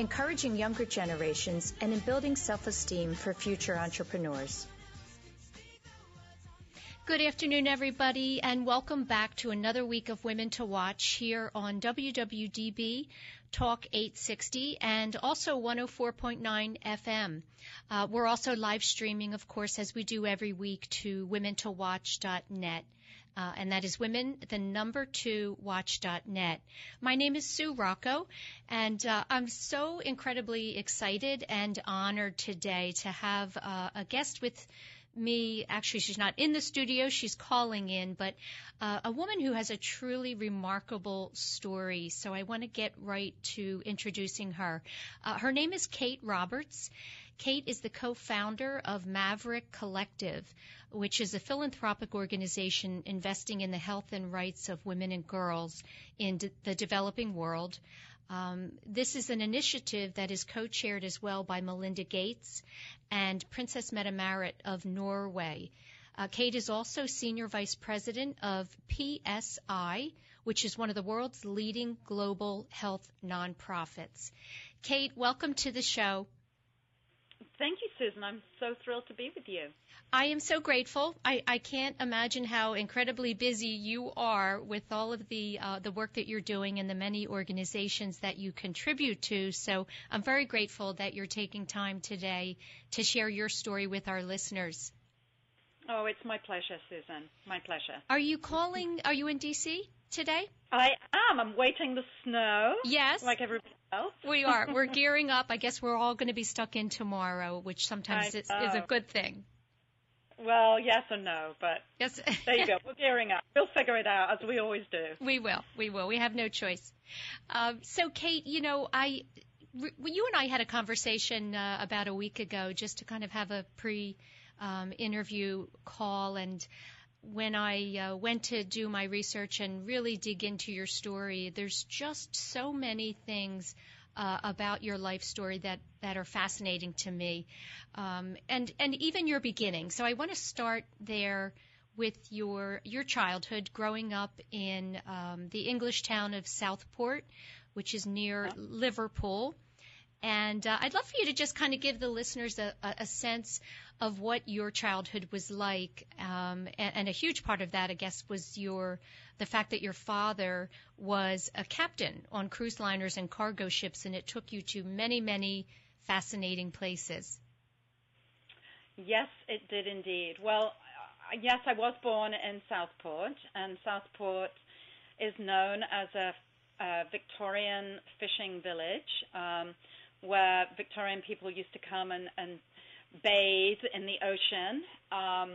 encouraging younger generations, and in building self esteem for future entrepreneurs. Good afternoon, everybody, and welcome back to another week of Women to Watch here on WWDB Talk 860 and also 104.9 FM. Uh, we're also live streaming, of course, as we do every week to womentowatch.net. Uh, and that is women, the number two, watch.net. My name is Sue Rocco, and uh, I'm so incredibly excited and honored today to have uh, a guest with me. Actually, she's not in the studio, she's calling in, but uh, a woman who has a truly remarkable story. So I want to get right to introducing her. Uh, her name is Kate Roberts. Kate is the co-founder of Maverick Collective, which is a philanthropic organization investing in the health and rights of women and girls in de- the developing world. Um, this is an initiative that is co-chaired as well by Melinda Gates and Princess Mette Marit of Norway. Uh, Kate is also Senior Vice President of PSI, which is one of the world's leading global health nonprofits. Kate, welcome to the show. Thank you, Susan. I'm so thrilled to be with you. I am so grateful. I, I can't imagine how incredibly busy you are with all of the uh, the work that you're doing and the many organizations that you contribute to. So I'm very grateful that you're taking time today to share your story with our listeners. Oh, it's my pleasure, Susan. My pleasure. Are you calling? Are you in DC today? I am. I'm waiting the snow. Yes. Like everybody else. We are. We're gearing up. I guess we're all going to be stuck in tomorrow, which sometimes is, is a good thing. Well, yes and no, but yes. there you go. We're gearing up. We'll figure it out as we always do. We will. We will. We have no choice. Um, so, Kate, you know, I, you and I had a conversation uh, about a week ago, just to kind of have a pre-interview um, call, and when I uh, went to do my research and really dig into your story, there's just so many things uh, about your life story that that are fascinating to me, um, and and even your beginning. So I want to start there with your your childhood, growing up in um, the English town of Southport, which is near Liverpool. And uh, I'd love for you to just kind of give the listeners a, a sense of what your childhood was like. Um, and, and, a huge part of that, I guess, was your the fact that your father was a captain on cruise liners and cargo ships, and it took you to many, many fascinating places. Yes, it did indeed. Well, uh, yes, I was born in Southport, and Southport is known as a, Victorian fishing village. Um, where Victorian people used to come and, and bathe in the ocean. Um,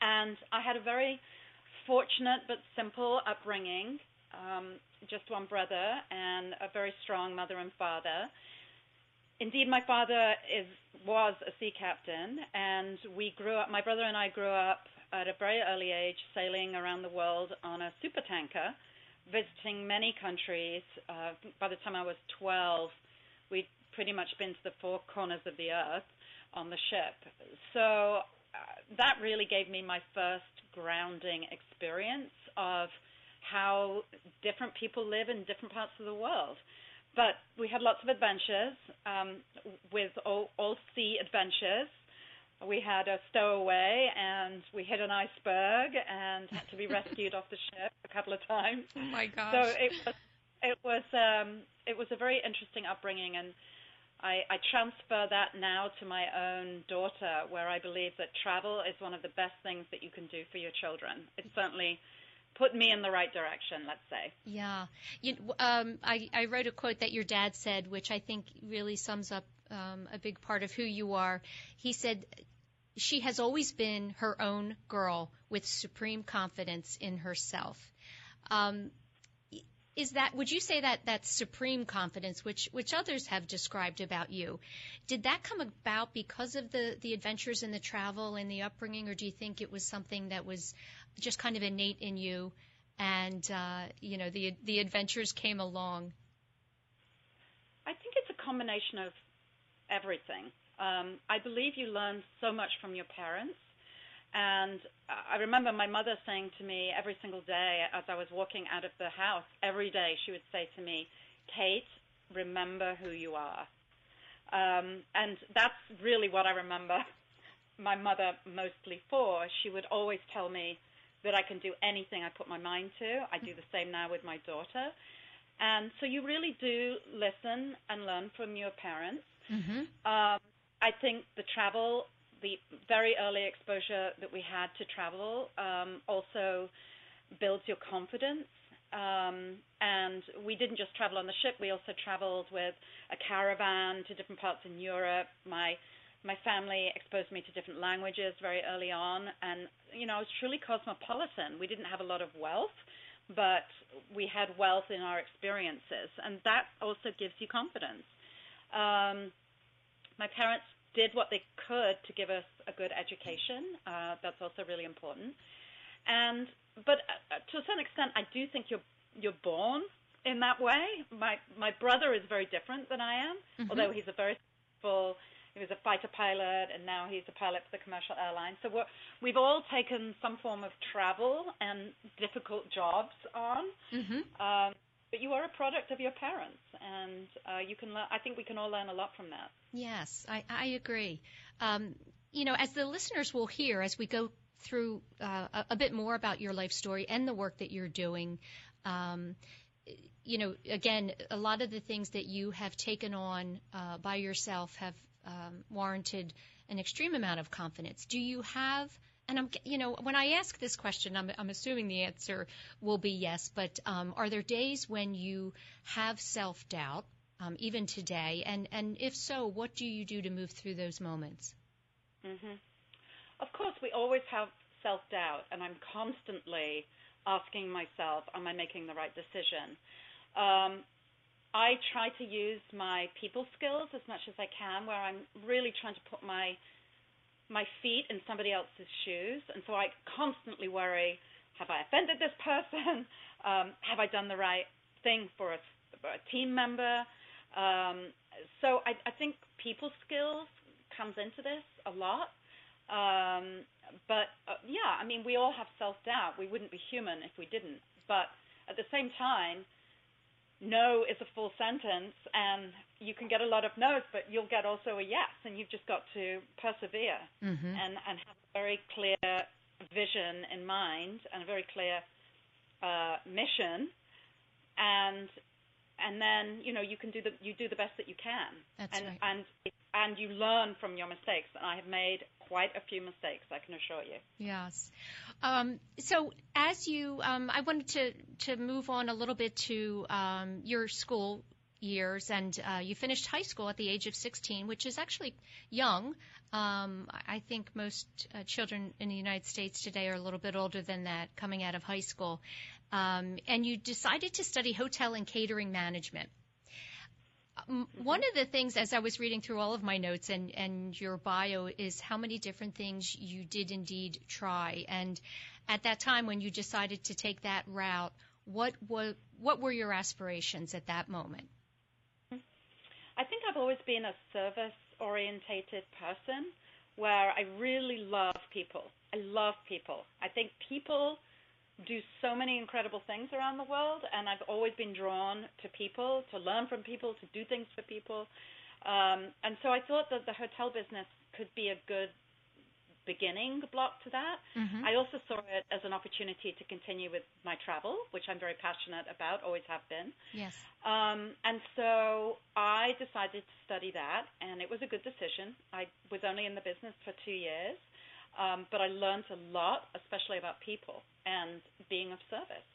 and I had a very fortunate but simple upbringing. Um, just one brother and a very strong mother and father. Indeed, my father is was a sea captain, and we grew up. My brother and I grew up at a very early age, sailing around the world on a supertanker, visiting many countries. Uh, by the time I was 12, we'd pretty much been to the four corners of the earth on the ship. So uh, that really gave me my first grounding experience of how different people live in different parts of the world. But we had lots of adventures um, with all, all sea adventures. We had a stowaway and we hit an iceberg and had to be rescued off the ship a couple of times. Oh my gosh! So it was it was um, it was a very interesting upbringing and I, I transfer that now to my own daughter, where I believe that travel is one of the best things that you can do for your children. It certainly put me in the right direction, let's say. Yeah. You, um, I, I wrote a quote that your dad said, which I think really sums up um, a big part of who you are. He said, she has always been her own girl with supreme confidence in herself. Um, is that would you say that that supreme confidence which which others have described about you did that come about because of the the adventures and the travel and the upbringing or do you think it was something that was just kind of innate in you and uh, you know the the adventures came along? I think it's a combination of everything. Um, I believe you learn so much from your parents and I remember my mother saying to me every single day as I was walking out of the house, every day she would say to me, Kate, remember who you are. Um, and that's really what I remember my mother mostly for. She would always tell me that I can do anything I put my mind to. I do the same now with my daughter. And so you really do listen and learn from your parents. Mm-hmm. Um, I think the travel the very early exposure that we had to travel um, also builds your confidence. Um, and we didn't just travel on the ship; we also traveled with a caravan to different parts in Europe. My my family exposed me to different languages very early on, and you know I was truly cosmopolitan. We didn't have a lot of wealth, but we had wealth in our experiences, and that also gives you confidence. Um, my parents did what they could to give us a good education. Uh, that's also really important. And but uh, to a certain extent, I do think you're you're born in that way. My my brother is very different than I am, mm-hmm. although he's a very full. He was a fighter pilot, and now he's a pilot for the commercial airline. So we're, we've all taken some form of travel and difficult jobs on. Mm-hmm. Um, but you are a product of your parents, and uh, you can. Le- I think we can all learn a lot from that. Yes, I, I agree. Um, you know, as the listeners will hear as we go through uh, a, a, bit more about your life story and the work that you're doing. Um, you know, again, a lot of the things that you have taken on uh, by yourself have um, warranted an extreme amount of confidence. Do you have and I'm, you know, when I ask this question, I'm, I'm assuming the answer will be yes. But um, are there days when you have self doubt, um, even today? And and if so, what do you do to move through those moments? Mm-hmm. Of course, we always have self doubt, and I'm constantly asking myself, am I making the right decision? Um, I try to use my people skills as much as I can, where I'm really trying to put my my feet in somebody else's shoes, and so I constantly worry: Have I offended this person? Um, have I done the right thing for a, for a team member? Um, so I, I think people skills comes into this a lot. Um, but uh, yeah, I mean, we all have self doubt. We wouldn't be human if we didn't. But at the same time, no is a full sentence, and you can get a lot of no's, but you'll get also a yes, and you've just got to persevere mm-hmm. and, and have a very clear vision in mind and a very clear uh, mission, and and then you know you can do the you do the best that you can, That's and right. and and you learn from your mistakes. And I have made quite a few mistakes, I can assure you. Yes. Um, so as you, um, I wanted to to move on a little bit to um, your school years, and uh, you finished high school at the age of 16, which is actually young. Um, I think most uh, children in the United States today are a little bit older than that, coming out of high school. Um, and you decided to study hotel and catering management. Mm-hmm. One of the things, as I was reading through all of my notes and, and your bio, is how many different things you did indeed try. And at that time, when you decided to take that route, what what were your aspirations at that moment? I think I've always been a service orientated person where I really love people. I love people. I think people do so many incredible things around the world, and I've always been drawn to people, to learn from people, to do things for people. Um, and so I thought that the hotel business could be a good beginning block to that. Mm-hmm. I also saw it as an opportunity to continue with my travel, which I'm very passionate about, always have been. Yes. Um, and so I decided to study that, and it was a good decision. I was only in the business for two years. Um, but I learned a lot, especially about people and being of service.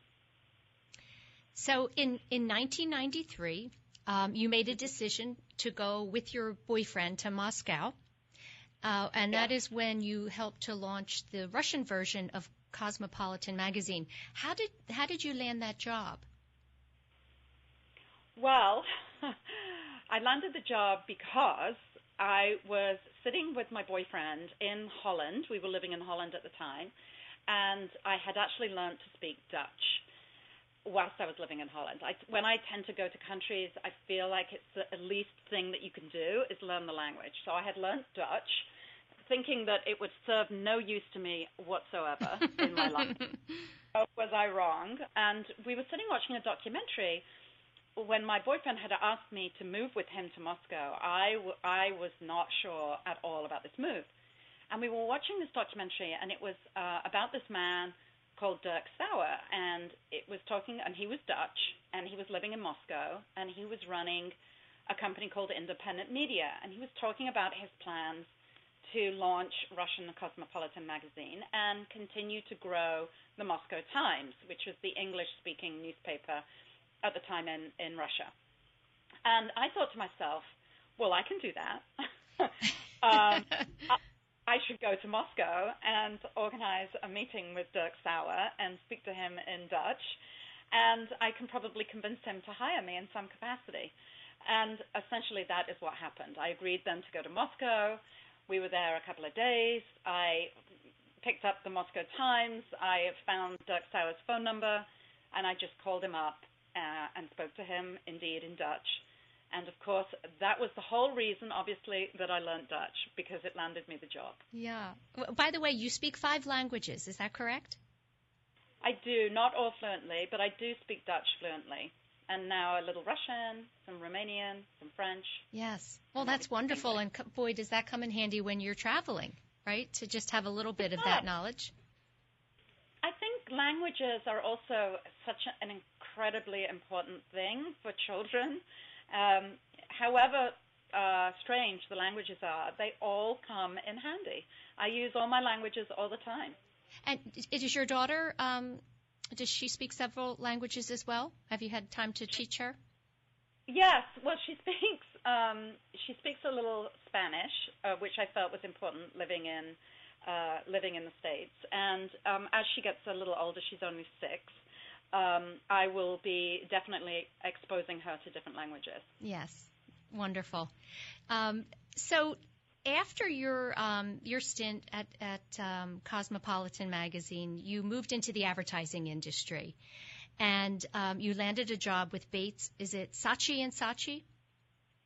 So in, in 1993, um, you made a decision to go with your boyfriend to Moscow. Uh, and yeah. that is when you helped to launch the Russian version of Cosmopolitan magazine. How did how did you land that job? Well, I landed the job because I was sitting with my boyfriend in Holland. We were living in Holland at the time, and I had actually learned to speak Dutch whilst I was living in Holland. I, when I tend to go to countries, I feel like it's the least thing that you can do is learn the language. So I had learned Dutch, thinking that it would serve no use to me whatsoever in my life. Was I wrong? And we were sitting watching a documentary when my boyfriend had asked me to move with him to Moscow. I, w- I was not sure at all about this move. And we were watching this documentary, and it was uh, about this man called Derk Sauer, and it was talking, and he was Dutch, and he was living in Moscow, and he was running a company called Independent Media, and he was talking about his plans to launch Russian Cosmopolitan magazine and continue to grow the Moscow Times, which was the English-speaking newspaper at the time in, in Russia. And I thought to myself, well, I can do that. um, I, I should go to Moscow and organize a meeting with Derk Sauer and speak to him in Dutch, and I can probably convince him to hire me in some capacity. And essentially, that is what happened. I agreed then to go to Moscow. We were there a couple of days. I picked up the Moscow Times. I found Derk Sauer's phone number, and I just called him up uh, and spoke to him, indeed, in Dutch. And of course, that was the whole reason, obviously, that I learned Dutch because it landed me the job. Yeah. By the way, you speak five languages, is that correct? I do, not all fluently, but I do speak Dutch fluently. And now a little Russian, some Romanian, some French. Yes. Well, that's wonderful. And boy, does that come in handy when you're traveling, right? To just have a little bit of that knowledge. I think languages are also such an incredibly important thing for children. Um, however uh, strange the languages are, they all come in handy. I use all my languages all the time. And is your daughter? Um, does she speak several languages as well? Have you had time to teach her? Yes. Well, she speaks. Um, she speaks a little Spanish, uh, which I felt was important living in uh, living in the states. And um, as she gets a little older, she's only six. Um, I will be definitely exposing her to different languages. Yes, wonderful. Um, so after your um, your stint at, at um, Cosmopolitan magazine, you moved into the advertising industry, and um, you landed a job with Bates. Is it Saatchi and Saatchi?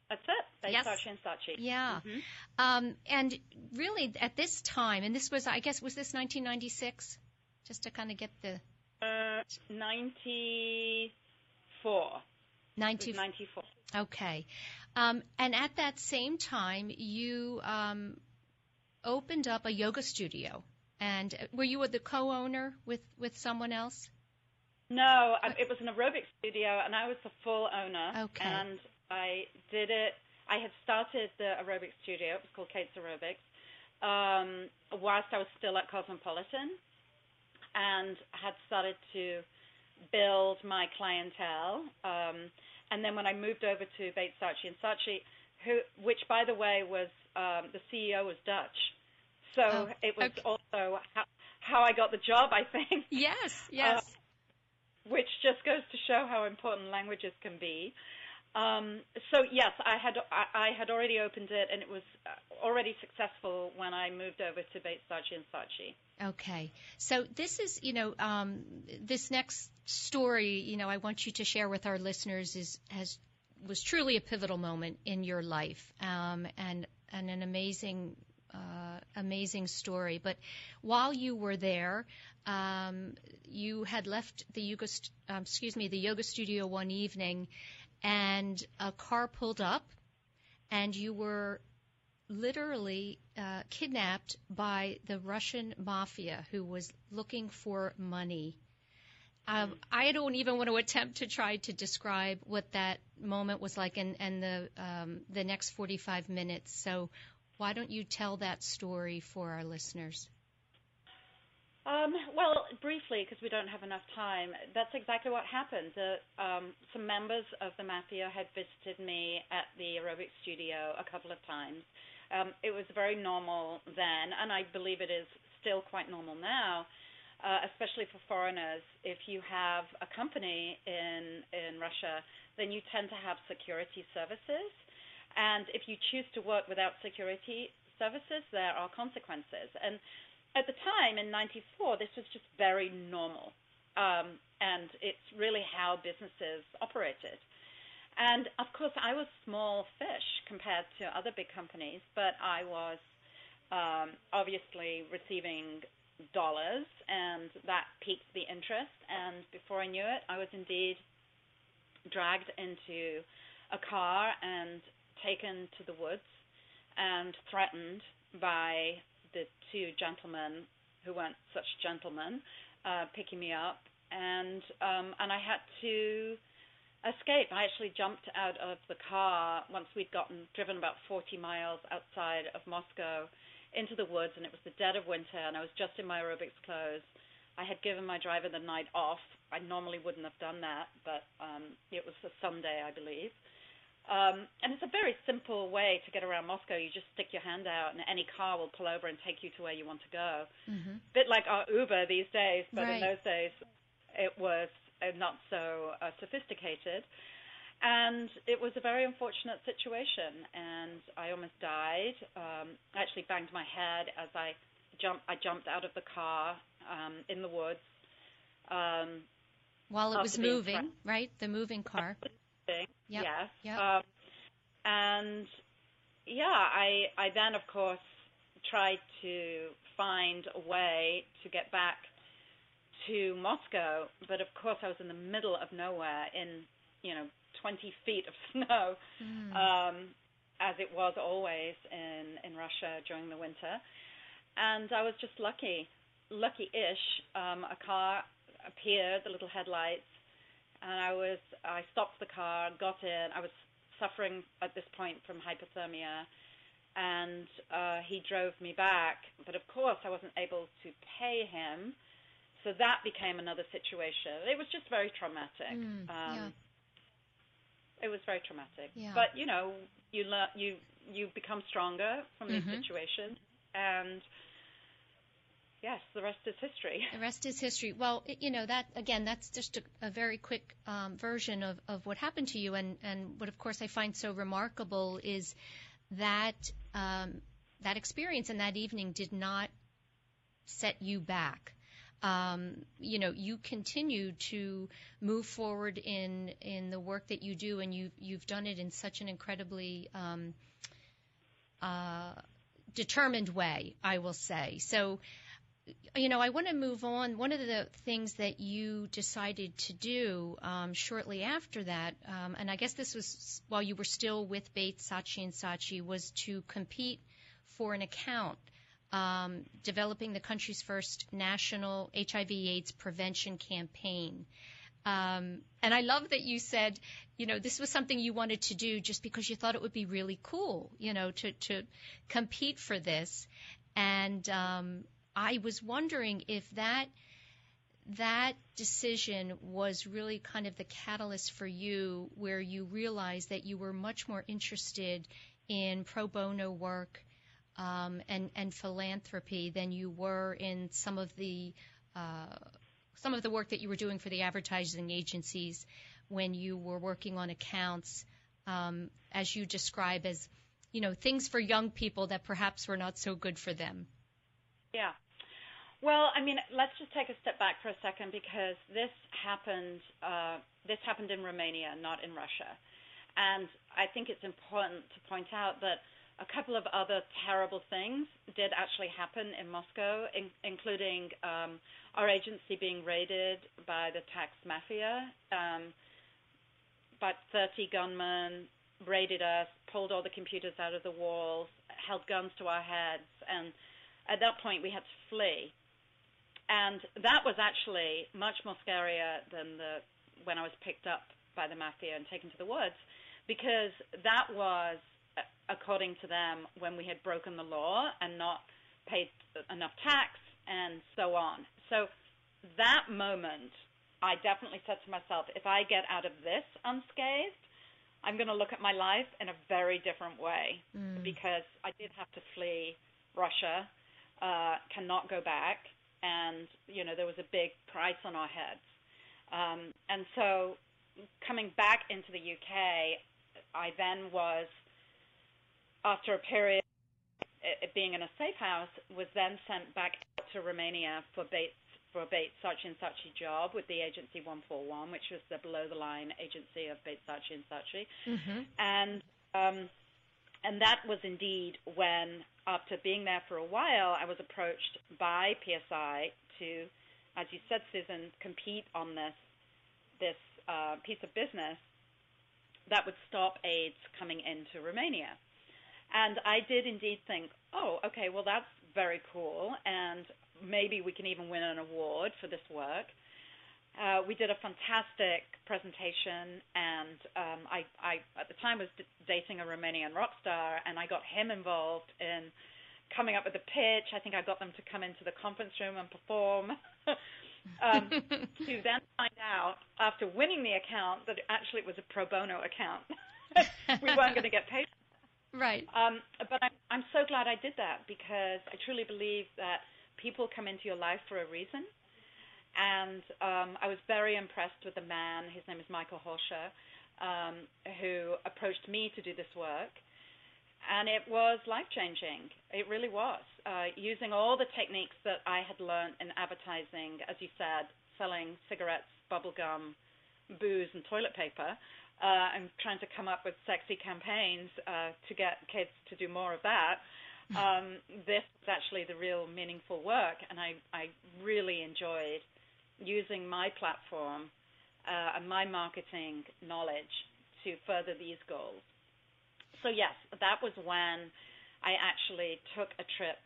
That's it. Bates, yes. Saatchi and Saatchi. Yeah. Mm-hmm. Um, and really, at this time, and this was, I guess, was this 1996? Just to kind of get the uh, 94. 90, 94. Okay. Um, and at that same time, you um, opened up a yoga studio. And were you the co-owner with, with someone else? No, it was an aerobic studio, and I was the full owner. Okay. And I did it. I had started the aerobic studio. It was called Kate's Aerobics. Um, whilst I was still at Cosmopolitan, and had started to build my clientele. Um, and then when I moved over to Bates Saatchi and Saatchi, who, which by the way was um, the CEO was Dutch, so oh, it was okay. also how, how, I got the job. I think. Yes. Yes. Uh, which just goes to show how important languages can be. Um, so yes, I had I, I, had already opened it, and it was uh, already successful when I moved over to Bates Saatchi and Saatchi. Okay, so this is you know um, this next story you know I want you to share with our listeners is has was truly a pivotal moment in your life um, and and an amazing uh, amazing story. But while you were there, um, you had left the yoga um, excuse me the yoga studio one evening and a car pulled up, and you were literally uh, kidnapped by the Russian mafia who was looking for money. Um, I don't even want to attempt to try to describe what that moment was like and, and the um, the next 45 minutes. So why don't you tell that story for our listeners? Um, well, briefly, because we don't have enough time, that's exactly what happened. Uh, um, some members of the mafia had visited me at the aerobic studio a couple of times. Um, it was very normal then, and I believe it is still quite normal now, uh, especially for foreigners, if you have a company in in Russia, then you tend to have security services, and if you choose to work without security services, there are consequences. And at the time in '94, this was just very normal, um, and it's really how businesses operated. And of course, I was small fish compared to other big companies, but I was um, obviously receiving dollars, and that piqued the interest. And before I knew it, I was indeed dragged into a car and taken to the woods and threatened by the two gentlemen who weren't such gentlemen uh, picking me up, and um, and I had to escape. I actually jumped out of the car once we'd gotten driven about 40 miles outside of Moscow into the woods, and it was the dead of winter, and I was just in my aerobics clothes. I had given my driver the night off. I normally wouldn't have done that, but um, it was a Sunday, I believe. Um, and it's a very simple way to get around Moscow. You just stick your hand out, and any car will pull over and take you to where you want to go. Mm-hmm. Bit like our Uber these days, but right. in those days it was uh, not so uh, sophisticated. And it was a very unfortunate situation, and I almost died. Um, I actually banged my head as I jumped. I jumped out of the car um, in the woods. Um, While it was moving, right? The moving car. Yep. Yes. Yep. Um, and yeah, I I then of course tried to find a way to get back to Moscow, but of course I was in the middle of nowhere in you know 20 feet of snow, mm. um, as it was always in, in Russia during the winter. And I was just lucky, lucky-ish. Um, a car appeared, the little headlights, and I was I stopped the car, got in. I was suffering at this point from hypothermia, and uh, he drove me back. But of course, I wasn't able to pay him, so that became another situation. It was just very traumatic. Mm, um, yeah it was very traumatic. Yeah. But you know, you learn, you you become stronger from these mm-hmm. situations, and yes, the rest is history. The rest is history. Well, you know that again, that's just a, a very quick um, version of of what happened to you, and and what of course I find so remarkable is that um, that experience and that evening did not set you back um, you know, you continue to move forward in in the work that you do, and you've you've done it in such an incredibly um, uh, determined way, I will say. So, you know, I want to move on. One of the things that you decided to do um, shortly after that, um, and I guess this was while you were still with Bates, Saatchi and Saatchi, was to compete for an account um, developing the country's first national HIV/AIDS prevention campaign. Um, and I love that you said, you know, this was something you wanted to do just because you thought it would be really cool, you know, to to compete for this. And um, I was wondering if that that decision was really kind of the catalyst for you, where you realized that you were much more interested in pro bono work um, and, and philanthropy than you were in some of the uh, some of the work that you were doing for the advertising agencies when you were working on accounts, um, as you describe as you know things for young people that perhaps were not so good for them. Yeah. Well, I mean, let's just take a step back for a second because this happened. Uh, this happened in Romania, not in Russia, and I think it's important to point out that a couple of other terrible things did actually happen in Moscow, in, including um, our agency being raided by the tax mafia. Um, about 30 gunmen raided us, pulled all the computers out of the walls, held guns to our heads, and at that point we had to flee. And that was actually much more scarier than the when I was picked up by the mafia and taken to the woods, because that was according to them, when we had broken the law and not paid enough tax and so on. So that moment, I definitely said to myself, if I get out of this unscathed, I'm going to look at my life in a very different way mm. because I did have to flee Russia, uh, cannot go back, and you know there was a big price on our heads. Um, and so, coming back into the UK, I then was, after a period it being in a safe house, was then sent back to Romania for Bates for a Bates Saatchi and Saatchi job with the agency 141, which was the below the line agency of Bates Saatchi and Saatchi, mm-hmm. and um, and that was indeed when, after being there for a while, I was approached by PSI to, as you said, Susan, compete on this this uh, piece of business that would stop AIDS coming into Romania. And I did indeed think, oh, okay, well, that's very cool, and maybe we can even win an award for this work. Uh, we did a fantastic presentation, and um, I, I, at the time, was d- dating a Romanian rock star, and I got him involved in coming up with a pitch. I think I got them to come into the conference room and perform. um, to then find out after winning the account that actually it was a pro bono account. we weren't going to get paid. Right. Um, but I'm, I'm so glad I did that because I truly believe that people come into your life for a reason and um, I was very impressed with the man. His name is Michael Holscher, um, who approached me to do this work. And it was life changing. It really was. Uh, using all the techniques that I had learned in advertising, as you said, selling cigarettes, bubble gum, booze, and toilet paper, uh, and trying to come up with sexy campaigns uh, to get kids to do more of that. Um, this was actually the real meaningful work, and I, I really enjoyed using my platform uh, and my marketing knowledge to further these goals. So, yes, that was when I actually took a trip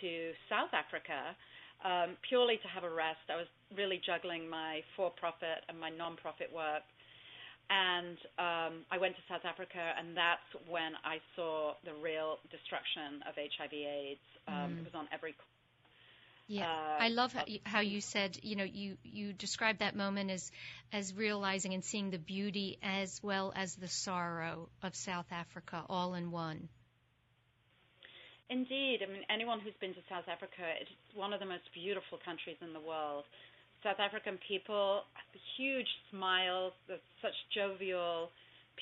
to South Africa um, purely to have a rest. I was really juggling my for profit and my non profit work. And um, I went to South Africa, and that's when I saw the real destruction of HIV/AIDS. Um, mm. It was on every yeah, uh, I love how you, how you said, you know, you you described that moment as as realizing and seeing the beauty as well as the sorrow of South Africa all in one. Indeed, I mean, anyone who's been to South Africa, it's one of the most beautiful countries in the world. South African people, huge smiles, such jovial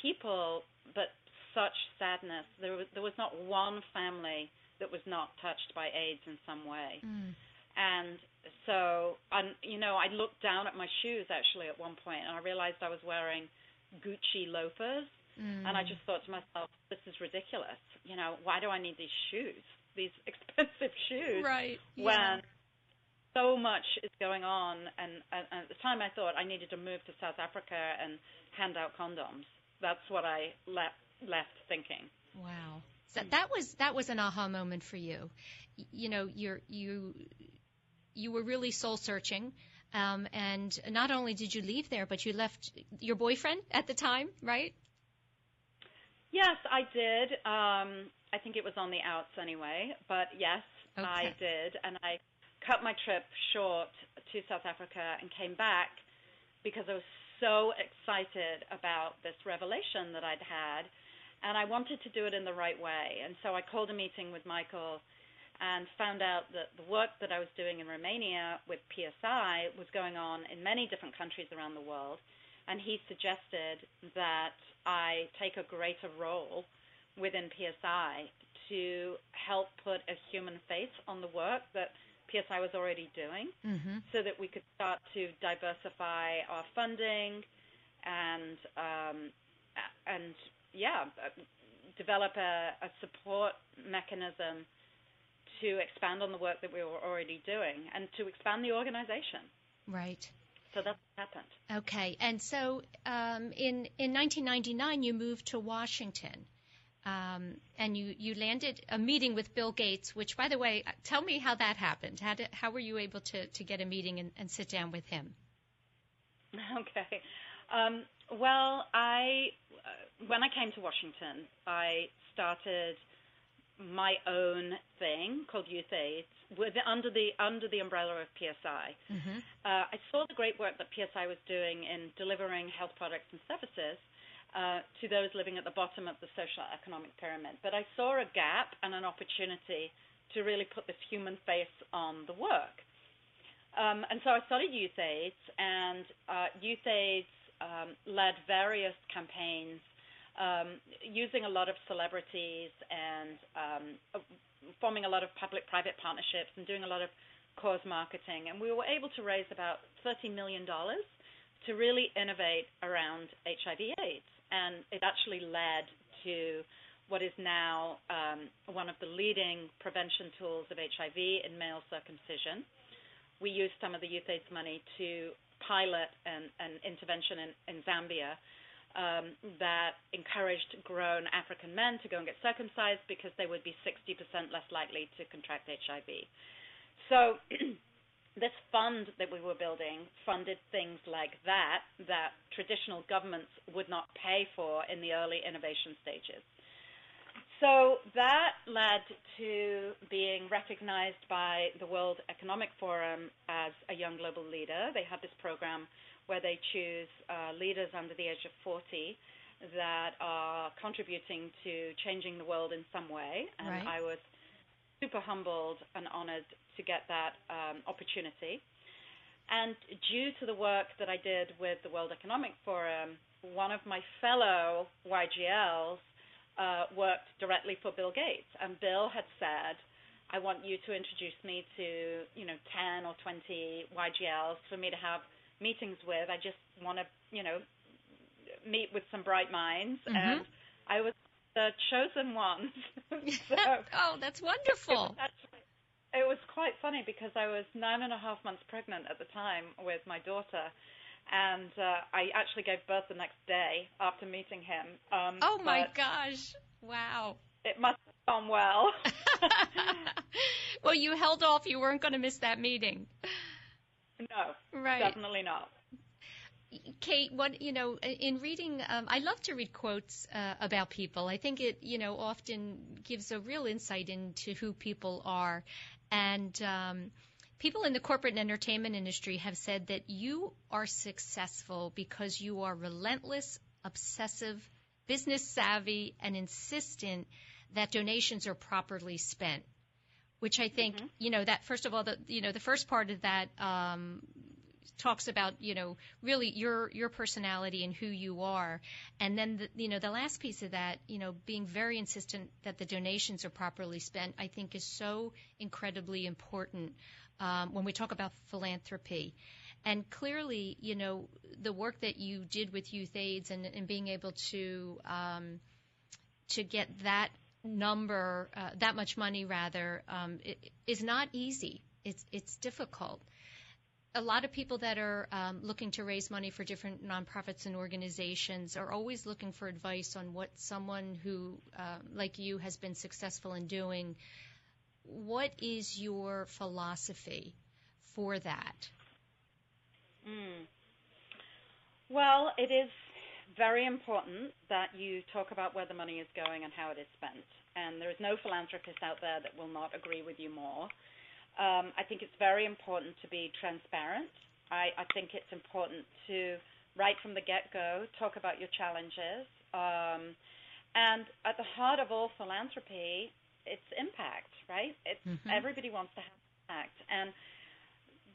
people, but such sadness. There was, there was not one family that was not touched by AIDS in some way. Mm. And so, and, you know, I looked down at my shoes actually at one point, and I realized I was wearing Gucci loafers, mm. and I just thought to myself, this is ridiculous. You know, why do I need these shoes, these expensive shoes, right? When so much is going on, and, and, and at the time I thought I needed to move to South Africa and hand out condoms. That's what I left left thinking. Wow. So that was that was an aha moment for you. You know, you're you you were really soul searching. Um, and not only did you leave there, but you left your boyfriend at the time, right? Yes, I did. Um, I think it was on the outs anyway, but yes, okay. I did. And I cut my trip short to South Africa and came back because I was so excited about this revelation that I'd had. And I wanted to do it in the right way. And so I called a meeting with Michael and found out that the work that I was doing in Romania with PSI was going on in many different countries around the world. And he suggested that I take a greater role within PSI to help put a human face on the work that PSI was already doing mm-hmm. so that we could start to diversify our funding and, um, and yeah, develop a, a support mechanism to expand on the work that we were already doing and to expand the organization. Right. So that's what happened. Okay. And so um, in, in 1999, you moved to Washington. Um, and you, you landed a meeting with Bill Gates, which, by the way, tell me how that happened. How, did, how were you able to, to get a meeting and, and sit down with him? Okay. Um, well, I uh, when I came to Washington, I started my own thing called Youth AIDS with under the under the umbrella of PSI. Mm-hmm. Uh, I saw the great work that PSI was doing in delivering health products and services uh, to those living at the bottom of the social economic pyramid. But I saw a gap and an opportunity to really put this human face on the work. Um, and so I started YouthAIDS, and uh, YouthAIDS um, led various campaigns um, using a lot of celebrities and um, forming a lot of public-private partnerships and doing a lot of cause marketing. And we were able to raise about $30 million to really innovate around HIV/AIDS, and it actually led to what is now um, one of the leading prevention tools of HIV in male circumcision we used some of the YouthAIDS money to pilot an, an intervention in, in Zambia um, that encouraged grown African men to go and get circumcised because they would be 60% less likely to contract HIV. So this fund that we were building funded things like that that traditional governments would not pay for in the early innovation stages. So that led to being recognized by the World Economic Forum as a young global leader. They have this program where they choose uh, leaders under the age of 40 that are contributing to changing the world in some way. And right. I was super humbled and honored to get that um, opportunity. And due to the work that I did with the World Economic Forum, one of my fellow YGLs uh, worked directly for Bill Gates, and Bill had said, "I want you to introduce me to you know 10 or 20 YGLs for me to have meetings with. I just want to you know meet with some bright minds." Mm-hmm. And I was the chosen one. so oh, that's wonderful. It was, actually, it was quite funny because I was nine and a half months pregnant at the time with my daughter and uh, I actually gave birth the next day after meeting him. Um, oh my gosh! Wow. It must have gone well. well, you held off. You weren't going to miss that meeting. No, right. definitely not. Kate, what you know, in reading, um, I love to read quotes uh, about people. I think it, you know, often gives a real insight into who people are, and um, people in the corporate and entertainment industry have said that you are successful because you are relentless, obsessive, business savvy, and insistent that donations are properly spent. Which I think, mm-hmm. you know, that first of all, the you know, the first part of that um, talks about you know really your your personality and who you are and then the, you know the last piece of that you know being very insistent that the donations are properly spent i think is so incredibly important um, when we talk about philanthropy. And clearly, you know, the work that you did with YouthAIDS and, and being able to um, to get that number, uh, that much money rather, um, it, is not easy. It's it's difficult. A lot of people that are um, looking to raise money for different nonprofits and organizations are always looking for advice on what someone who, uh, like you, has been successful in doing what is your philosophy for that? Mm. Well, it is very important that you talk about where the money is going and how it is spent. And there is no philanthropist out there that will not agree with you more. Um, I think it's very important to be transparent. I, I think it's important to, right from the get go, talk about your challenges. Um, and at the heart of all philanthropy it's impact, right? It's mm-hmm. everybody wants to have impact, and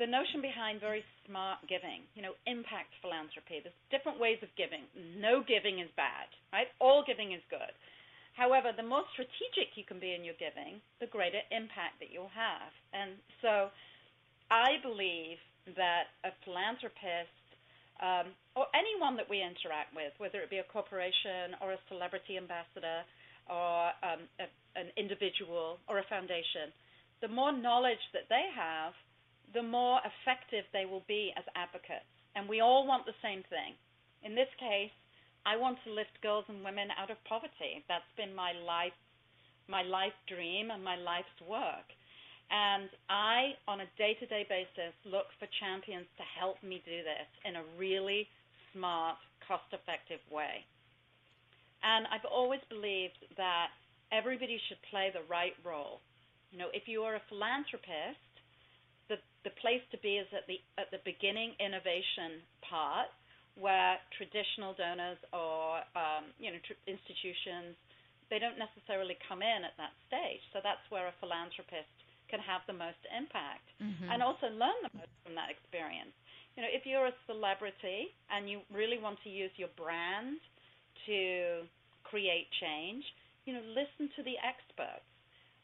the notion behind very smart giving, you know, impact philanthropy. There's different ways of giving. No giving is bad, right? All giving is good. However, the more strategic you can be in your giving, the greater impact that you'll have. And so, I believe that a philanthropist um, or anyone that we interact with, whether it be a corporation or a celebrity ambassador or um, a an individual or a foundation, the more knowledge that they have, the more effective they will be as advocates. And we all want the same thing. In this case, I want to lift girls and women out of poverty. That's been my life, my life dream and my life's work. And I, on a day-to-day basis, look for champions to help me do this in a really smart, cost-effective way. And I've always believed that everybody should play the right role. You know, if you are a philanthropist, the the place to be is at the at the beginning innovation part, where traditional donors or um, you know tr- institutions they don't necessarily come in at that stage. So that's where a philanthropist can have the most impact mm-hmm. and also learn the most from that experience. You know, if you're a celebrity and you really want to use your brand to create change, you know, listen to the experts.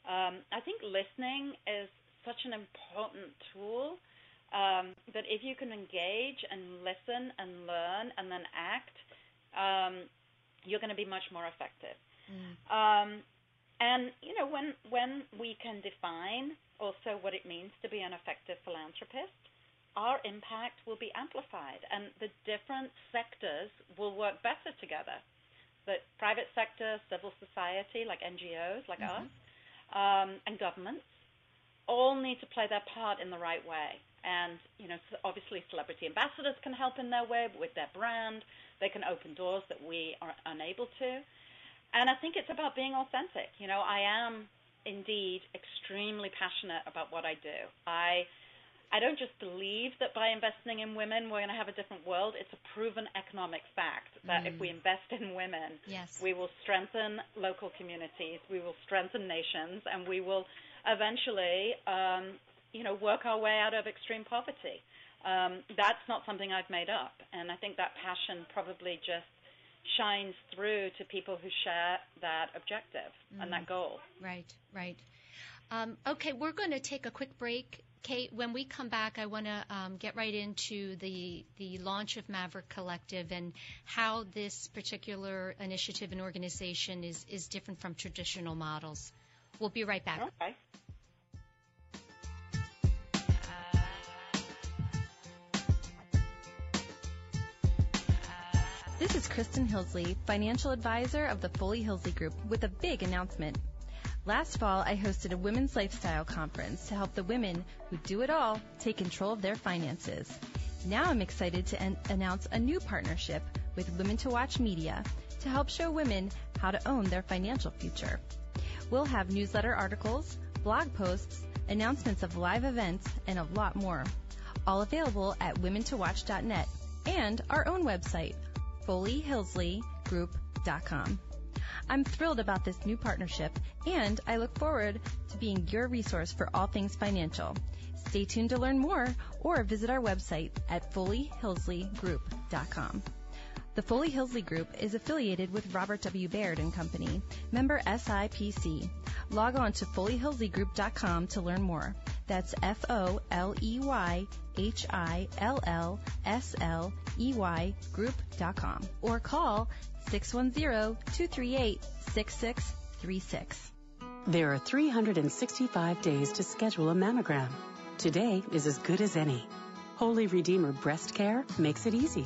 Um, I think listening is such an important tool um, that if you can engage and listen and learn and then act, um, you're going to be much more effective. Mm. Um, and you know, when when we can define also what it means to be an effective philanthropist, our impact will be amplified, and the different sectors will work better together. The private sector, civil society, like NGOs, like mm-hmm. us, um, and governments, all need to play their part in the right way. And you know, obviously, celebrity ambassadors can help in their way with their brand. They can open doors that we are unable to. And I think it's about being authentic. You know, I am indeed extremely passionate about what I do. I I don't just believe that by investing in women we're going to have a different world. It's a proven economic fact that mm. if we invest in women, yes. we will strengthen local communities, we will strengthen nations, and we will eventually, um, you know, work our way out of extreme poverty. Um, that's not something I've made up, and I think that passion probably just shines through to people who share that objective mm. and that mm. goal. Right, right. Um, okay, we're going to take a quick break. Kate, when we come back, I want to um, get right into the the launch of Maverick Collective and how this particular initiative and organization is is different from traditional models. We'll be right back. Okay. This is Kristen Hillsley, financial advisor of the Foley Hillsley Group, with a big announcement. Last fall, I hosted a women's lifestyle conference to help the women who do it all take control of their finances. Now I'm excited to en- announce a new partnership with Women to Watch Media to help show women how to own their financial future. We'll have newsletter articles, blog posts, announcements of live events, and a lot more. All available at womentowatch.net and our own website, FoleyHillsleyGroup.com. I'm thrilled about this new partnership and I look forward to being your resource for all things financial. Stay tuned to learn more or visit our website at FoleyHillsleyGroup.com. The Foley Hillsley Group is affiliated with Robert W. Baird and Company, member SIPC. Log on to FoleyHillsleyGroup.com to learn more. That's F O L E Y H I L L S L E Y Group.com or call 610 238 6636. There are 365 days to schedule a mammogram. Today is as good as any. Holy Redeemer Breast Care makes it easy.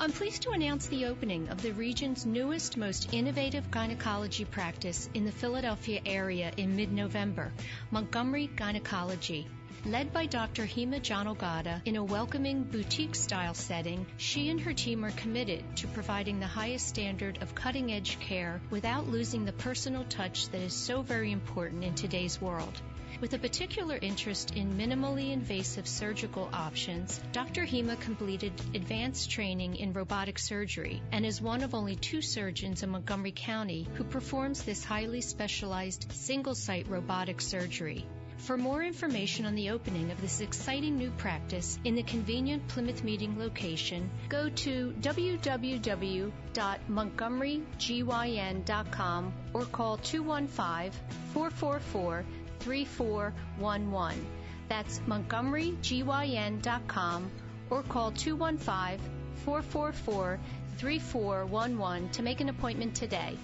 I'm pleased to announce the opening of the region's newest, most innovative gynecology practice in the Philadelphia area in mid November, Montgomery Gynecology. Led by Dr. Hema Janogada in a welcoming boutique style setting, she and her team are committed to providing the highest standard of cutting edge care without losing the personal touch that is so very important in today's world. With a particular interest in minimally invasive surgical options, Dr. Hema completed advanced training in robotic surgery and is one of only two surgeons in Montgomery County who performs this highly specialized single site robotic surgery. For more information on the opening of this exciting new practice in the convenient Plymouth Meeting location, go to www.montgomerygyn.com or call 215 444 3411. That's montgomerygyn.com or call 215 444 3411 to make an appointment today.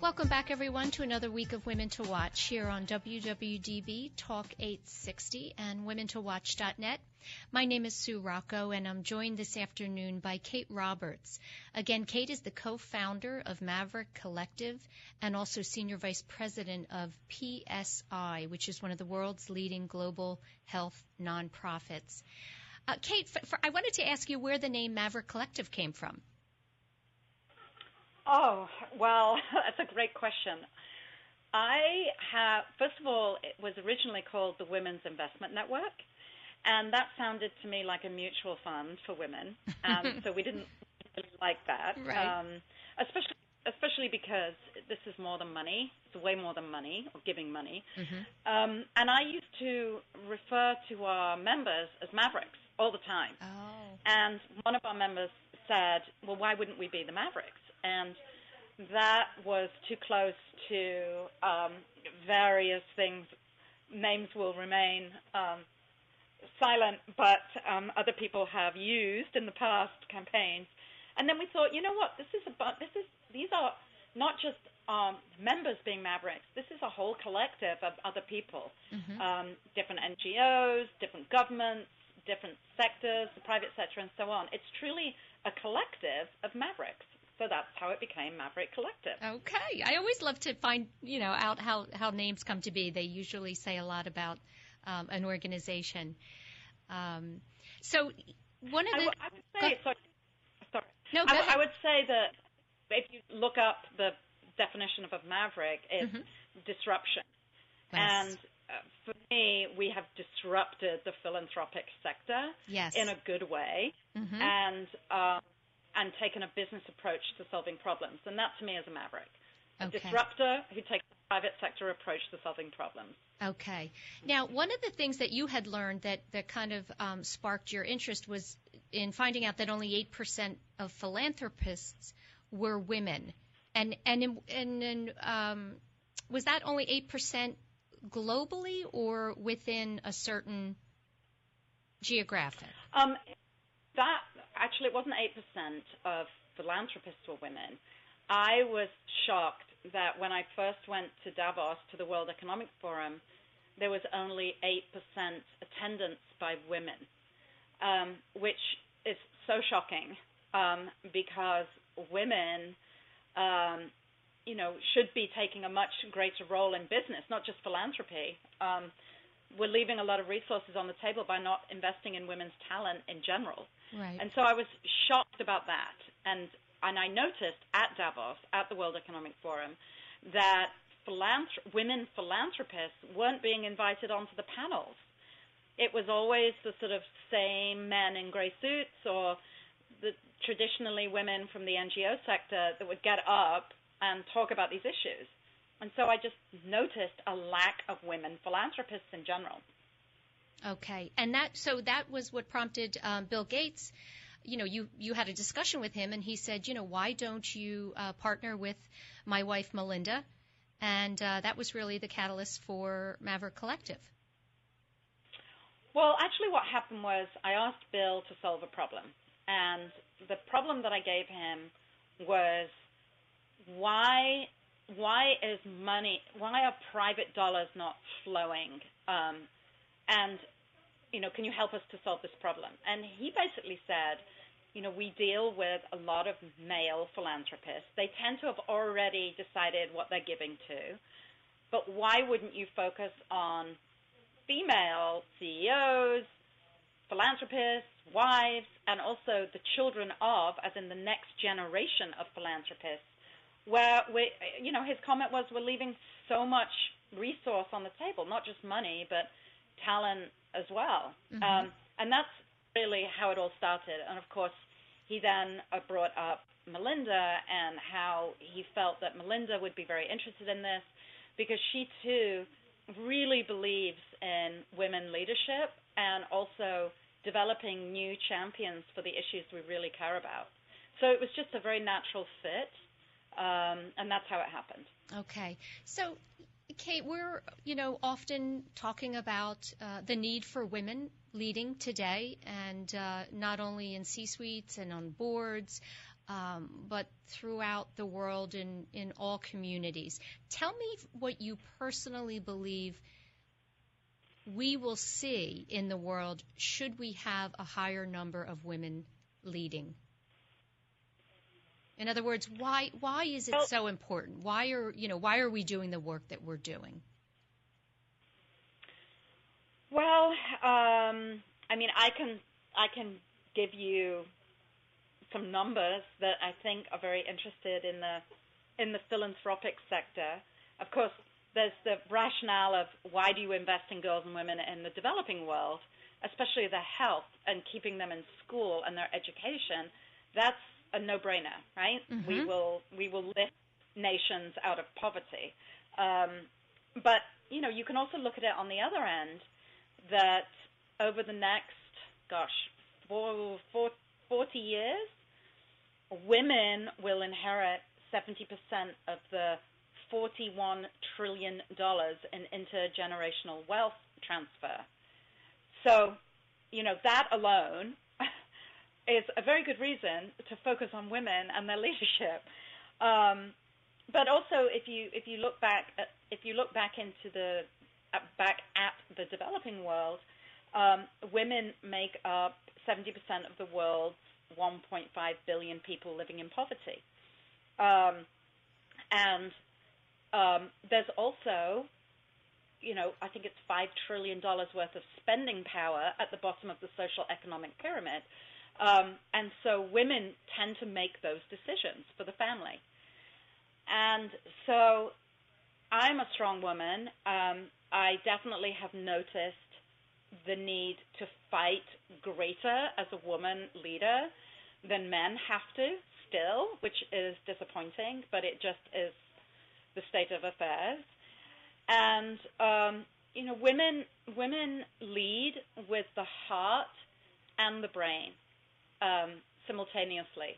Welcome back, everyone, to another week of Women to Watch here on WWDB Talk 860 and WomenToWatch.net. My name is Sue Rocco, and I'm joined this afternoon by Kate Roberts. Again, Kate is the co-founder of Maverick Collective and also senior vice president of PSI, which is one of the world's leading global health nonprofits. Uh, Kate, for, for, I wanted to ask you where the name Maverick Collective came from. Oh, well, that's a great question. I have, first of all, it was originally called the Women's Investment Network, and that sounded to me like a mutual fund for women, and so we didn't really like that, right. um, especially especially because this is more than money. It's way more than money or giving money. Mm-hmm. Um, and I used to refer to our members as Mavericks all the time. Oh. And one of our members said, "Well, why wouldn't we be the Mavericks?" and that was too close to um, various things. Names will remain um, silent, but um, other people have used in the past campaigns. And then we thought, you know what? This is about this is these are not just um, members being mavericks. This is a whole collective of other people, mm-hmm. um, different NGOs, different governments, different sectors, the private sector, and so on. It's truly a collective of mavericks. So that's how it became Maverick Collective. Okay. I always love to find, you know, out how, how names come to be. They usually say a lot about um, an organization. Um, so one of the. I, w- I would say, sorry, sorry. No, I, w- I would say that if you look up the definition of a maverick, it's mm-hmm. disruption. Yes. And uh, for me, we have disrupted the philanthropic sector yes. in a good way. Mm-hmm. And um, and taken a business approach to solving problems. And that to me is a maverick. A okay. disruptor who takes a private sector approach to solving problems. Okay. Now, one of the things that you had learned that, that kind of um, sparked your interest was in finding out that only 8% of philanthropists were women. And, and, in, and in, um, was that only 8% globally or within a certain geographic? Um, that actually, it wasn't 8% of philanthropists were women. I was shocked that when I first went to Davos, to the World Economic Forum, there was only 8% attendance by women, um, which is so shocking um, because women, um, you know, should be taking a much greater role in business, not just philanthropy. Um, we're leaving a lot of resources on the table by not investing in women's talent in general. Right. And so I was shocked about that. And and I noticed at Davos, at the World Economic Forum, that philanthrop- women philanthropists weren't being invited onto the panels. It was always the sort of same men in grey suits or the traditionally women from the NGO sector that would get up and talk about these issues. And so I just noticed a lack of women philanthropists in general. Okay, and that so that was what prompted um, Bill Gates. You know, you you had a discussion with him, and he said, you know, why don't you uh, partner with my wife Melinda? And uh, that was really the catalyst for Maverick Collective. Well, actually, what happened was I asked Bill to solve a problem, and the problem that I gave him was why why is money why are private dollars not flowing um, and you know, can you help us to solve this problem? And he basically said, you know, we deal with a lot of male philanthropists. They tend to have already decided what they're giving to. But why wouldn't you focus on female CEOs, philanthropists, wives, and also the children of, as in the next generation of philanthropists, where we, you know, his comment was we're leaving so much resource on the table, not just money, but talent as well. Mm-hmm. Um, and that's really how it all started. And of course, he then uh, brought up Melinda Melinda and how he felt that Melinda would be very interested in this because she too really believes in women leadership and also developing new champions for the issues we really care about. So it was just a very natural fit, um, and that's how it happened. Okay. So, Kate, we're you know often talking about uh, the need for women leading today, and uh, not only in C-suites and on boards, um, but throughout the world in in all communities. Tell me what you personally believe we will see in the world should we have a higher number of women leading. In other words, why why is it so important? Why are you know why are we doing the work that we're doing? Well, um, I mean, I can I can give you some numbers that I think are very interested in the in the philanthropic sector. Of course, there's the rationale of why do you invest in girls and women in the developing world, especially their health and keeping them in school and their education. That's a no-brainer, right? Mm-hmm. We will we will lift nations out of poverty. Um, but you know, you can also look at it on the other end that over the next, gosh, four, four, 40 years, women will inherit 70% of the $41 trillion in intergenerational wealth transfer. So, you know, that alone is a very good reason to focus on women and their leadership. Um, but also, if you if you look back at, if you look back into the uh, back at the developing world, um, women make up 70% of the world's 1.5 billion people living in poverty. Um, and um, there's also, you know, I think it's $5 trillion worth of spending power at the bottom of the social economic pyramid. Um, and so women tend to make those decisions for the family. And so I'm a strong woman. Um, I definitely have noticed the need to fight greater as a woman leader than men have to still, which is disappointing, but it just is the state of affairs. And um, you know, women women lead with the heart and the brain um, simultaneously.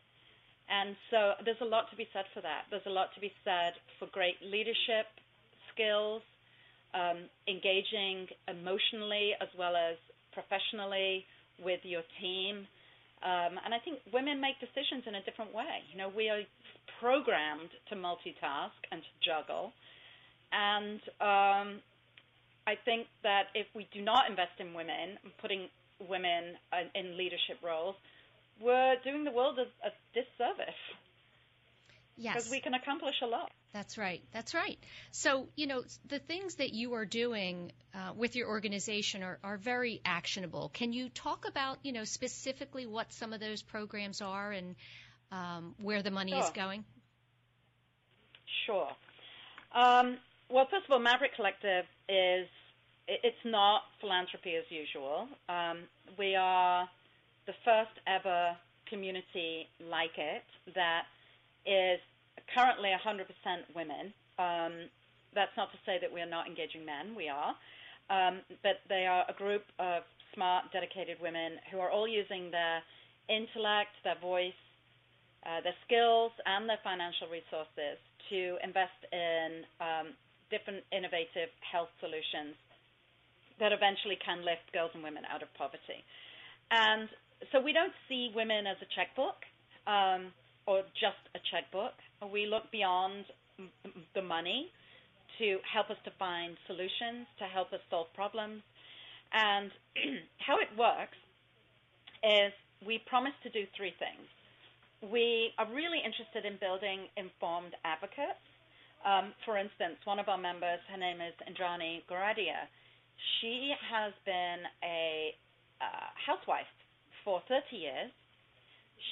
And so there's a lot to be said for that. There's a lot to be said for great leadership skills, um, engaging emotionally as well as professionally with your team. Um, and I think women make decisions in a different way. You know, we are programmed to multitask and to juggle. And um, I think that if we do not invest in women, putting women in leadership roles, we're doing the world a, a disservice. Yes. Because we can accomplish a lot. That's right. That's right. So, you know, the things that you are doing uh, with your organization are, are very actionable. Can you talk about, you know, specifically what some of those programs are and um, where the money sure. is going? Sure. Um, well, first of all, Maverick Collective is it's not philanthropy as usual. Um, we are the first ever community like it that is currently 100% women. Um, that's not to say that we are not engaging men, we are. Um, but they are a group of smart, dedicated women who are all using their intellect, their voice, uh, their skills, and their financial resources to invest in um, different innovative health solutions that eventually can lift girls and women out of poverty. And so we don't see women as a checkbook um, or just a checkbook. We look beyond the money to help us to find solutions, to help us solve problems. And how it works is we promise to do three things. We are really interested in building informed advocates. Um, for instance, one of our members, her name is Indrani Goradia. She has been a uh, housewife for 30 years.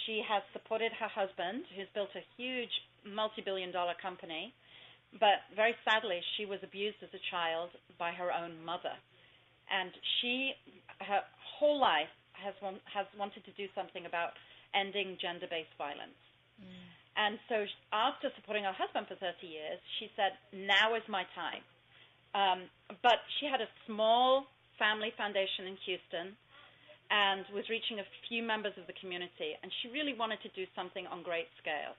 She has supported her husband, who's built a huge multi-billion dollar company, but very sadly, she was abused as a child by her own mother. And she, her whole life, has, has wanted to do something about ending gender-based violence. Mm. And so after supporting her husband for 30 years, she said, now is my time. Um, but she had a small family foundation in Houston and was reaching a few members of the community, and she really wanted to do something on great scale.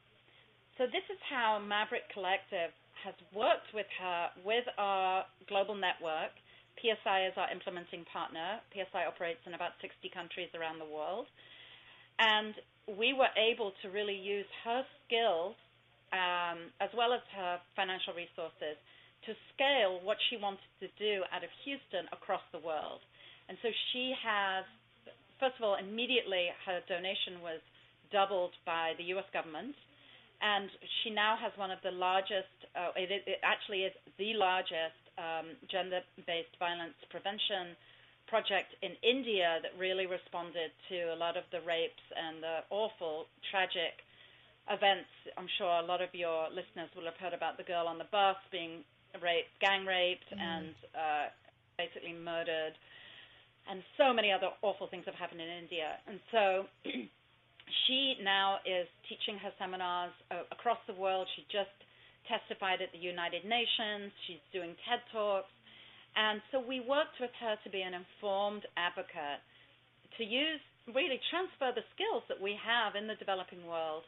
So this is how Maverick Collective has worked with her, with our global network. PSI is our implementing partner. PSI operates in about 60 countries around the world. And we were able to really use her skills um, as well as her financial resources to scale what she wanted to do out of Houston across the world. And so she has, first of all, immediately her donation was doubled by the U.S. government, and she now has one of the largest, uh, it, it, actually is the largest um, gender-based violence prevention project in India that really responded to a lot of the rapes and the awful, tragic events. I'm sure a lot of your listeners will have heard about the girl on the bus being raped, gang raped, mm. and uh, basically murdered. And so many other awful things have happened in India. And so she now is teaching her seminars uh, across the world. She just testified at the United Nations. She's doing TED Talks. And so we worked with her to be an informed advocate, to use, really transfer the skills that we have in the developing world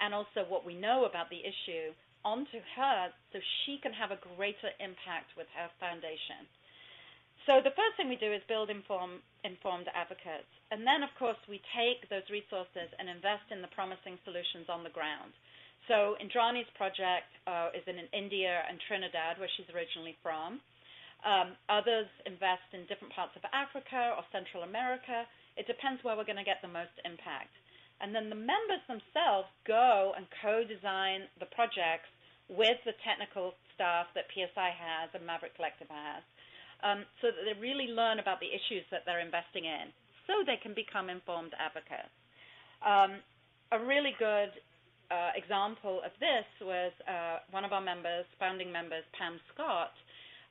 and also what we know about the issue onto her so she can have a greater impact with her foundation. So the first thing we do is build inform, informed advocates. And then, of course, we take those resources and invest in the promising solutions on the ground. So Indrani's project uh, is in India and Trinidad, where she's originally from. Um, others invest in different parts of Africa or Central America. It depends where we're going to get the most impact. And then the members themselves go and co-design the projects with the technical staff that PSI has and Maverick Collective has, um, so that they really learn about the issues that they're investing in, so they can become informed advocates. Um, a really good uh, example of this was uh, one of our members, founding members, Pam Scott,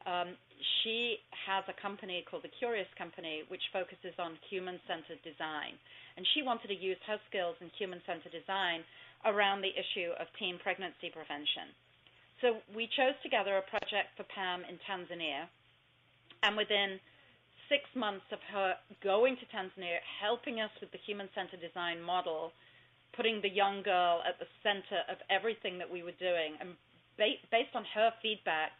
um, she has a company called the Curious Company, which focuses on human-centered design. And she wanted to use her skills in human-centered design around the issue of teen pregnancy prevention. So we chose together a project for Pam in Tanzania. And within six months of her going to Tanzania, helping us with the human-centered design model, putting the young girl at the center of everything that we were doing, and based on her feedback,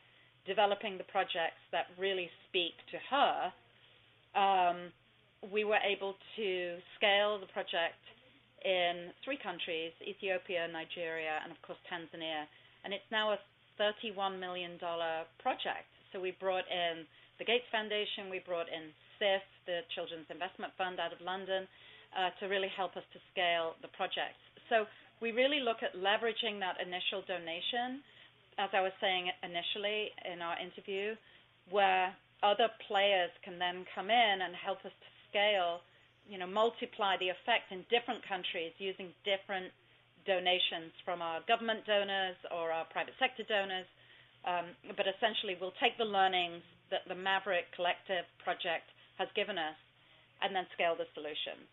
developing the projects that really speak to her, um, we were able to scale the project in three countries Ethiopia, Nigeria, and of course Tanzania. And it's now a $31 million project. So we brought in the Gates Foundation, we brought in CIF, the Children's Investment Fund out of London, uh, to really help us to scale the project. So we really look at leveraging that initial donation as I was saying initially in our interview, where other players can then come in and help us to scale, you know, multiply the effect in different countries using different donations from our government donors or our private sector donors. Um, but essentially, we'll take the learnings that the Maverick Collective project has given us and then scale the solutions.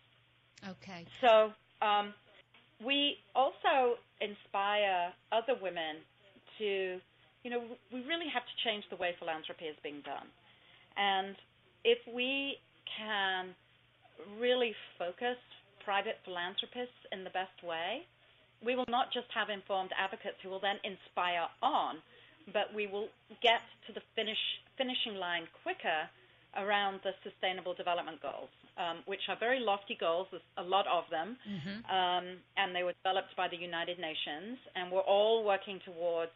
Okay. So um, we also inspire other women to, you know, we really have to change the way philanthropy is being done. And if we can really focus private philanthropists in the best way, we will not just have informed advocates who will then inspire on, but we will get to the finish, finishing line quicker around the Sustainable Development Goals, um, which are very lofty goals. There's a lot of them, mm-hmm. um, and they were developed by the United Nations, and we're all working towards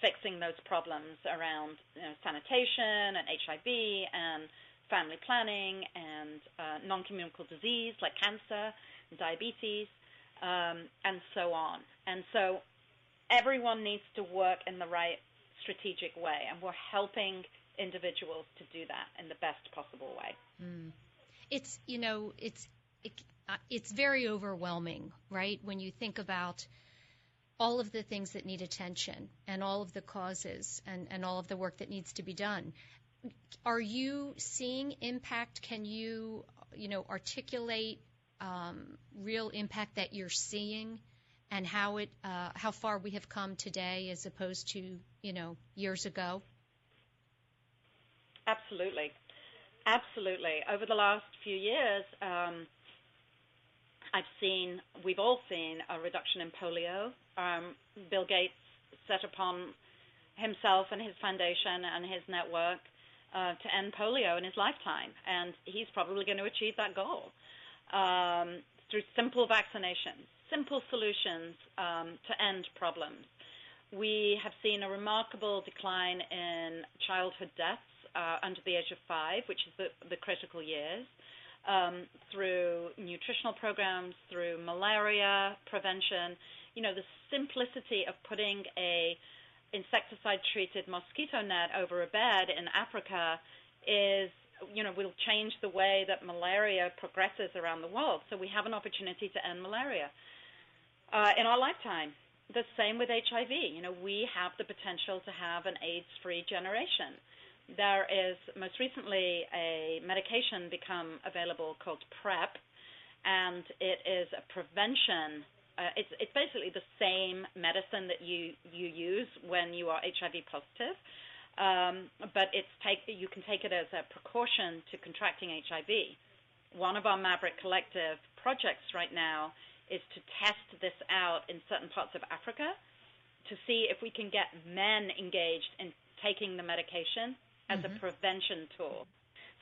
fixing those problems around you know, sanitation and HIV and family planning and uh, non-communicable disease like cancer and diabetes um, and so on. And so everyone needs to work in the right strategic way, and we're helping individuals to do that in the best possible way. Mm. It's you know it's it, uh, it's very overwhelming, right? When you think about all of the things that need attention and all of the causes and, and all of the work that needs to be done. Are you seeing impact? Can you, you know, articulate um, real impact that you're seeing and how it uh, how far we have come today as opposed to you know years ago? Absolutely, absolutely. Over the last few years, um, I've seen, we've all seen a reduction in polio. Um, Bill Gates set upon himself and his foundation and his network uh, to end polio in his lifetime, and he's probably going to achieve that goal um, through simple vaccinations, simple solutions um, to end problems. We have seen a remarkable decline in childhood deaths uh, under the age of five, which is the, the critical years, um, through nutritional programs, through malaria prevention. You know, the simplicity of putting a insecticide-treated mosquito net over a bed in Africa is, you know, will change the way that malaria progresses around the world. So we have an opportunity to end malaria uh, in our lifetime. The same with HIV. You know, we have the potential to have an AIDS-free generation. There is most recently a medication become available called PrEP, and it is a prevention uh, it's it's basically the same medicine that you you use when you are HIV positive, um, but it's take you can take it as a precaution to contracting HIV. One of our Maverick Collective projects right now is to test this out in certain parts of Africa to see if we can get men engaged in taking the medication as mm-hmm. a prevention tool.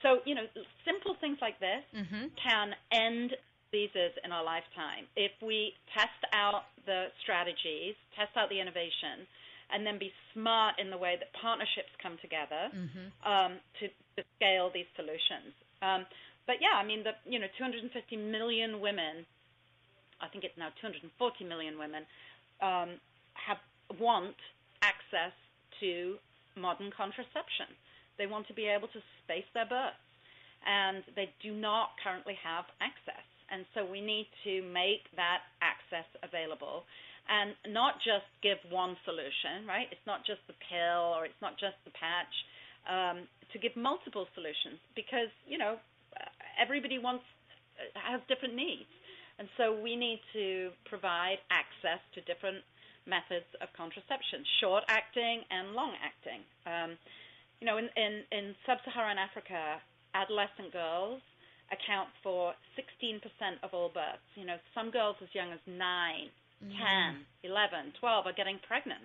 So, you know, simple things like this mm-hmm. can end diseases in our lifetime. If we test out the strategies, test out the innovation, and then be smart in the way that partnerships come together mm-hmm. um, to, to, scale these solutions. Um, but yeah, I mean, the you know 250 million women, I think it's now 240 million women, um, have want access to modern contraception. They want to be able to space their births, and they do not currently have access. And so we need to make that access available and not just give one solution, right? It's not just the pill or it's not just the patch. Um, to give multiple solutions because you know everybody wants has different needs, and so we need to provide access to different methods of contraception, short acting and long acting. Um, you know, in, in, in sub-Saharan Africa, adolescent girls account for 16% of all births. You know, some girls as young as 9, mm. 10, 11, 12 are getting pregnant.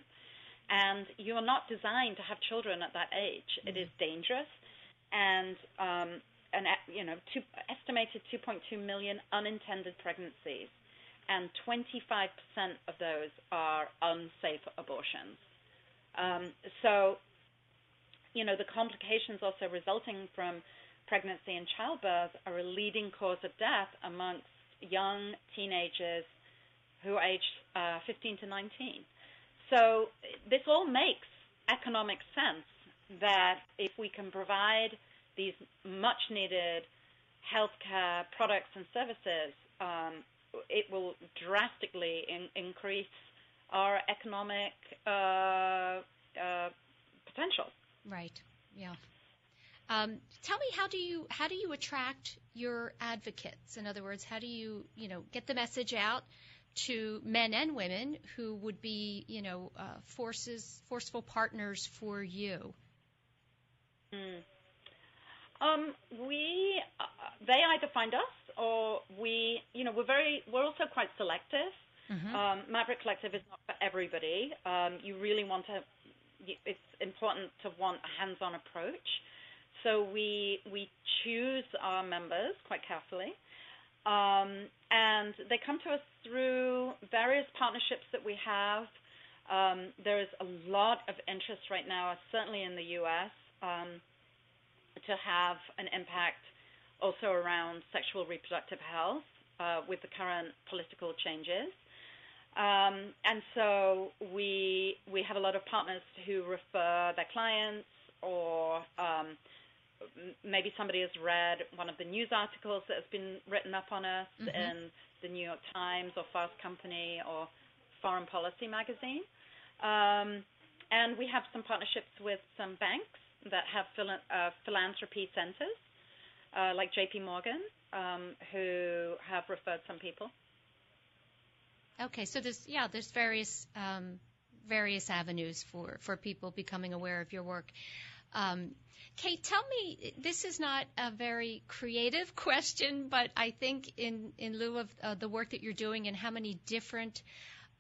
And you are not designed to have children at that age. Mm. It is dangerous. And, um, an, you know, two, estimated 2.2 million unintended pregnancies. And 25% of those are unsafe abortions. Um, so, you know, the complications also resulting from pregnancy and childbirth are a leading cause of death amongst young teenagers who are aged uh, 15 to 19. So this all makes economic sense that if we can provide these much needed healthcare products and services, um, it will drastically in, increase our economic uh, uh, potential. Right. Yeah. Um, tell me how do you how do you attract your advocates? In other words, how do you you know get the message out to men and women who would be you know uh, forces forceful partners for you? Mm. Um, we uh, they either find us or we you know we're very we're also quite selective. Mm-hmm. Um, Maverick Collective is not for everybody. Um, you really want to. It's important to want a hands-on approach. So we we choose our members quite carefully, um, and they come to us through various partnerships that we have. Um, there is a lot of interest right now, certainly in the U.S., um, to have an impact also around sexual reproductive health uh, with the current political changes. Um, and so we we have a lot of partners who refer their clients or um, maybe somebody has read one of the news articles that has been written up on us mm-hmm. in the New York Times or Fast Company or Foreign Policy magazine. Um, and we have some partnerships with some banks that have phil- uh, philanthropy centers, uh, like JP Morgan, um, who have referred some people. Okay, so there's yeah, there's various um, various avenues for for people becoming aware of your work. Um, Kate, tell me, this is not a very creative question, but I think in in lieu of uh, the work that you're doing and how many different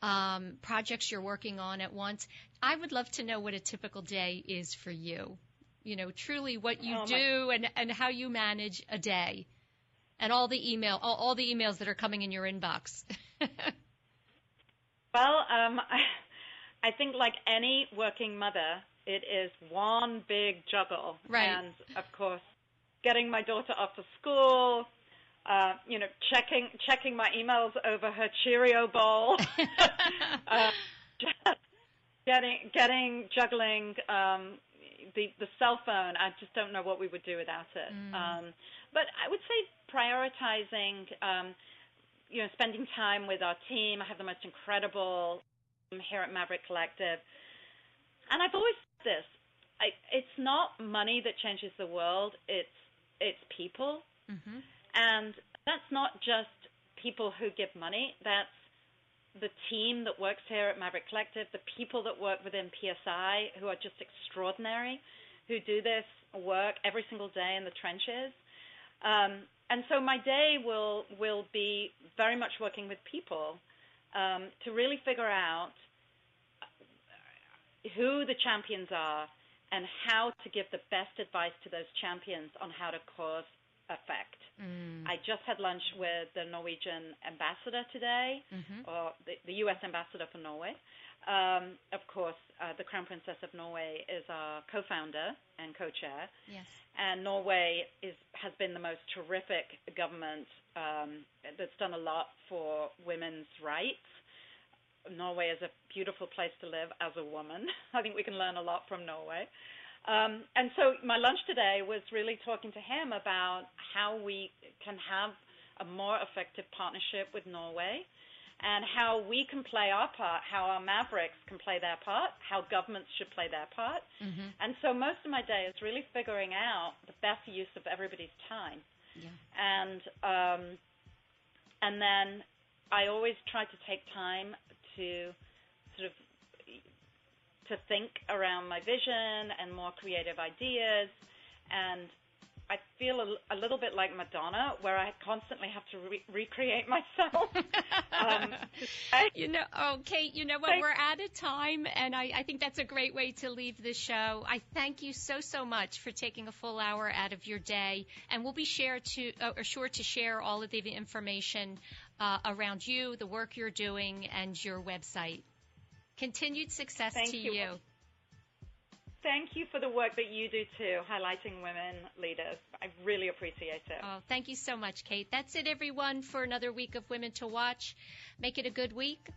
um, projects you're working on at once, I would love to know what a typical day is for you. You know, truly what you Oh, my- do and and how you manage a day, and all the email, all, all the emails that are coming in your inbox. Well, um, I, I think like any working mother, it is one big juggle. Right. And of course, getting my daughter off to school, uh, you know, checking checking my emails over her Cheerio bowl, uh, getting getting juggling um, the the cell phone. I just don't know what we would do without it. Mm. Um, but I would say prioritizing. Um, you know, spending time with our team. I have the most incredible team here at Maverick Collective. And I've always said this. I, it's not money that changes the world. It's it's people, hmm and that's not just people who give money. That's the team that works here at Maverick Collective, the people that work within PSI who are just extraordinary, who do this work every single day in the trenches. Um, and so my day will will be very much working with people um, to really figure out who the champions are and how to give the best advice to those champions on how to cause effect. Mm. I just had lunch with the Norwegian ambassador today, Mhm. or the, the U.S. ambassador for Norway. Um, of course, uh, the Crown Princess of Norway is our co-founder and co-chair, Yes. and Norway is has been the most terrific government um, that's done a lot for women's rights. Norway is a beautiful place to live as a woman. I think we can learn a lot from Norway. Um, and so my lunch today was really talking to him about how we can have a more effective partnership with Norway and how we can play our part, how our mavericks can play their part, how governments should play their part. hmm And so most of my day is really figuring out the best use of everybody's time. Yeah. And um, and then I always try to take time to sort of to think around my vision and more creative ideas. And I feel a, a little bit like Madonna, where I constantly have to re- recreate myself. um, you know, oh, Kate, you know what? Thank- We're out of time, and I, I think that's a great way to leave the show. I thank you so, so much for taking a full hour out of your day, and we'll be sure to, uh, or sure to share all of the information uh, around you, the work you're doing, and your website. Continued success Thank to you. you. Thank you for the work that you do too, highlighting women leaders. I really appreciate it. Oh, thank you so much, Kate. That's it, everyone, for another week of Women to Watch. Make it a good week.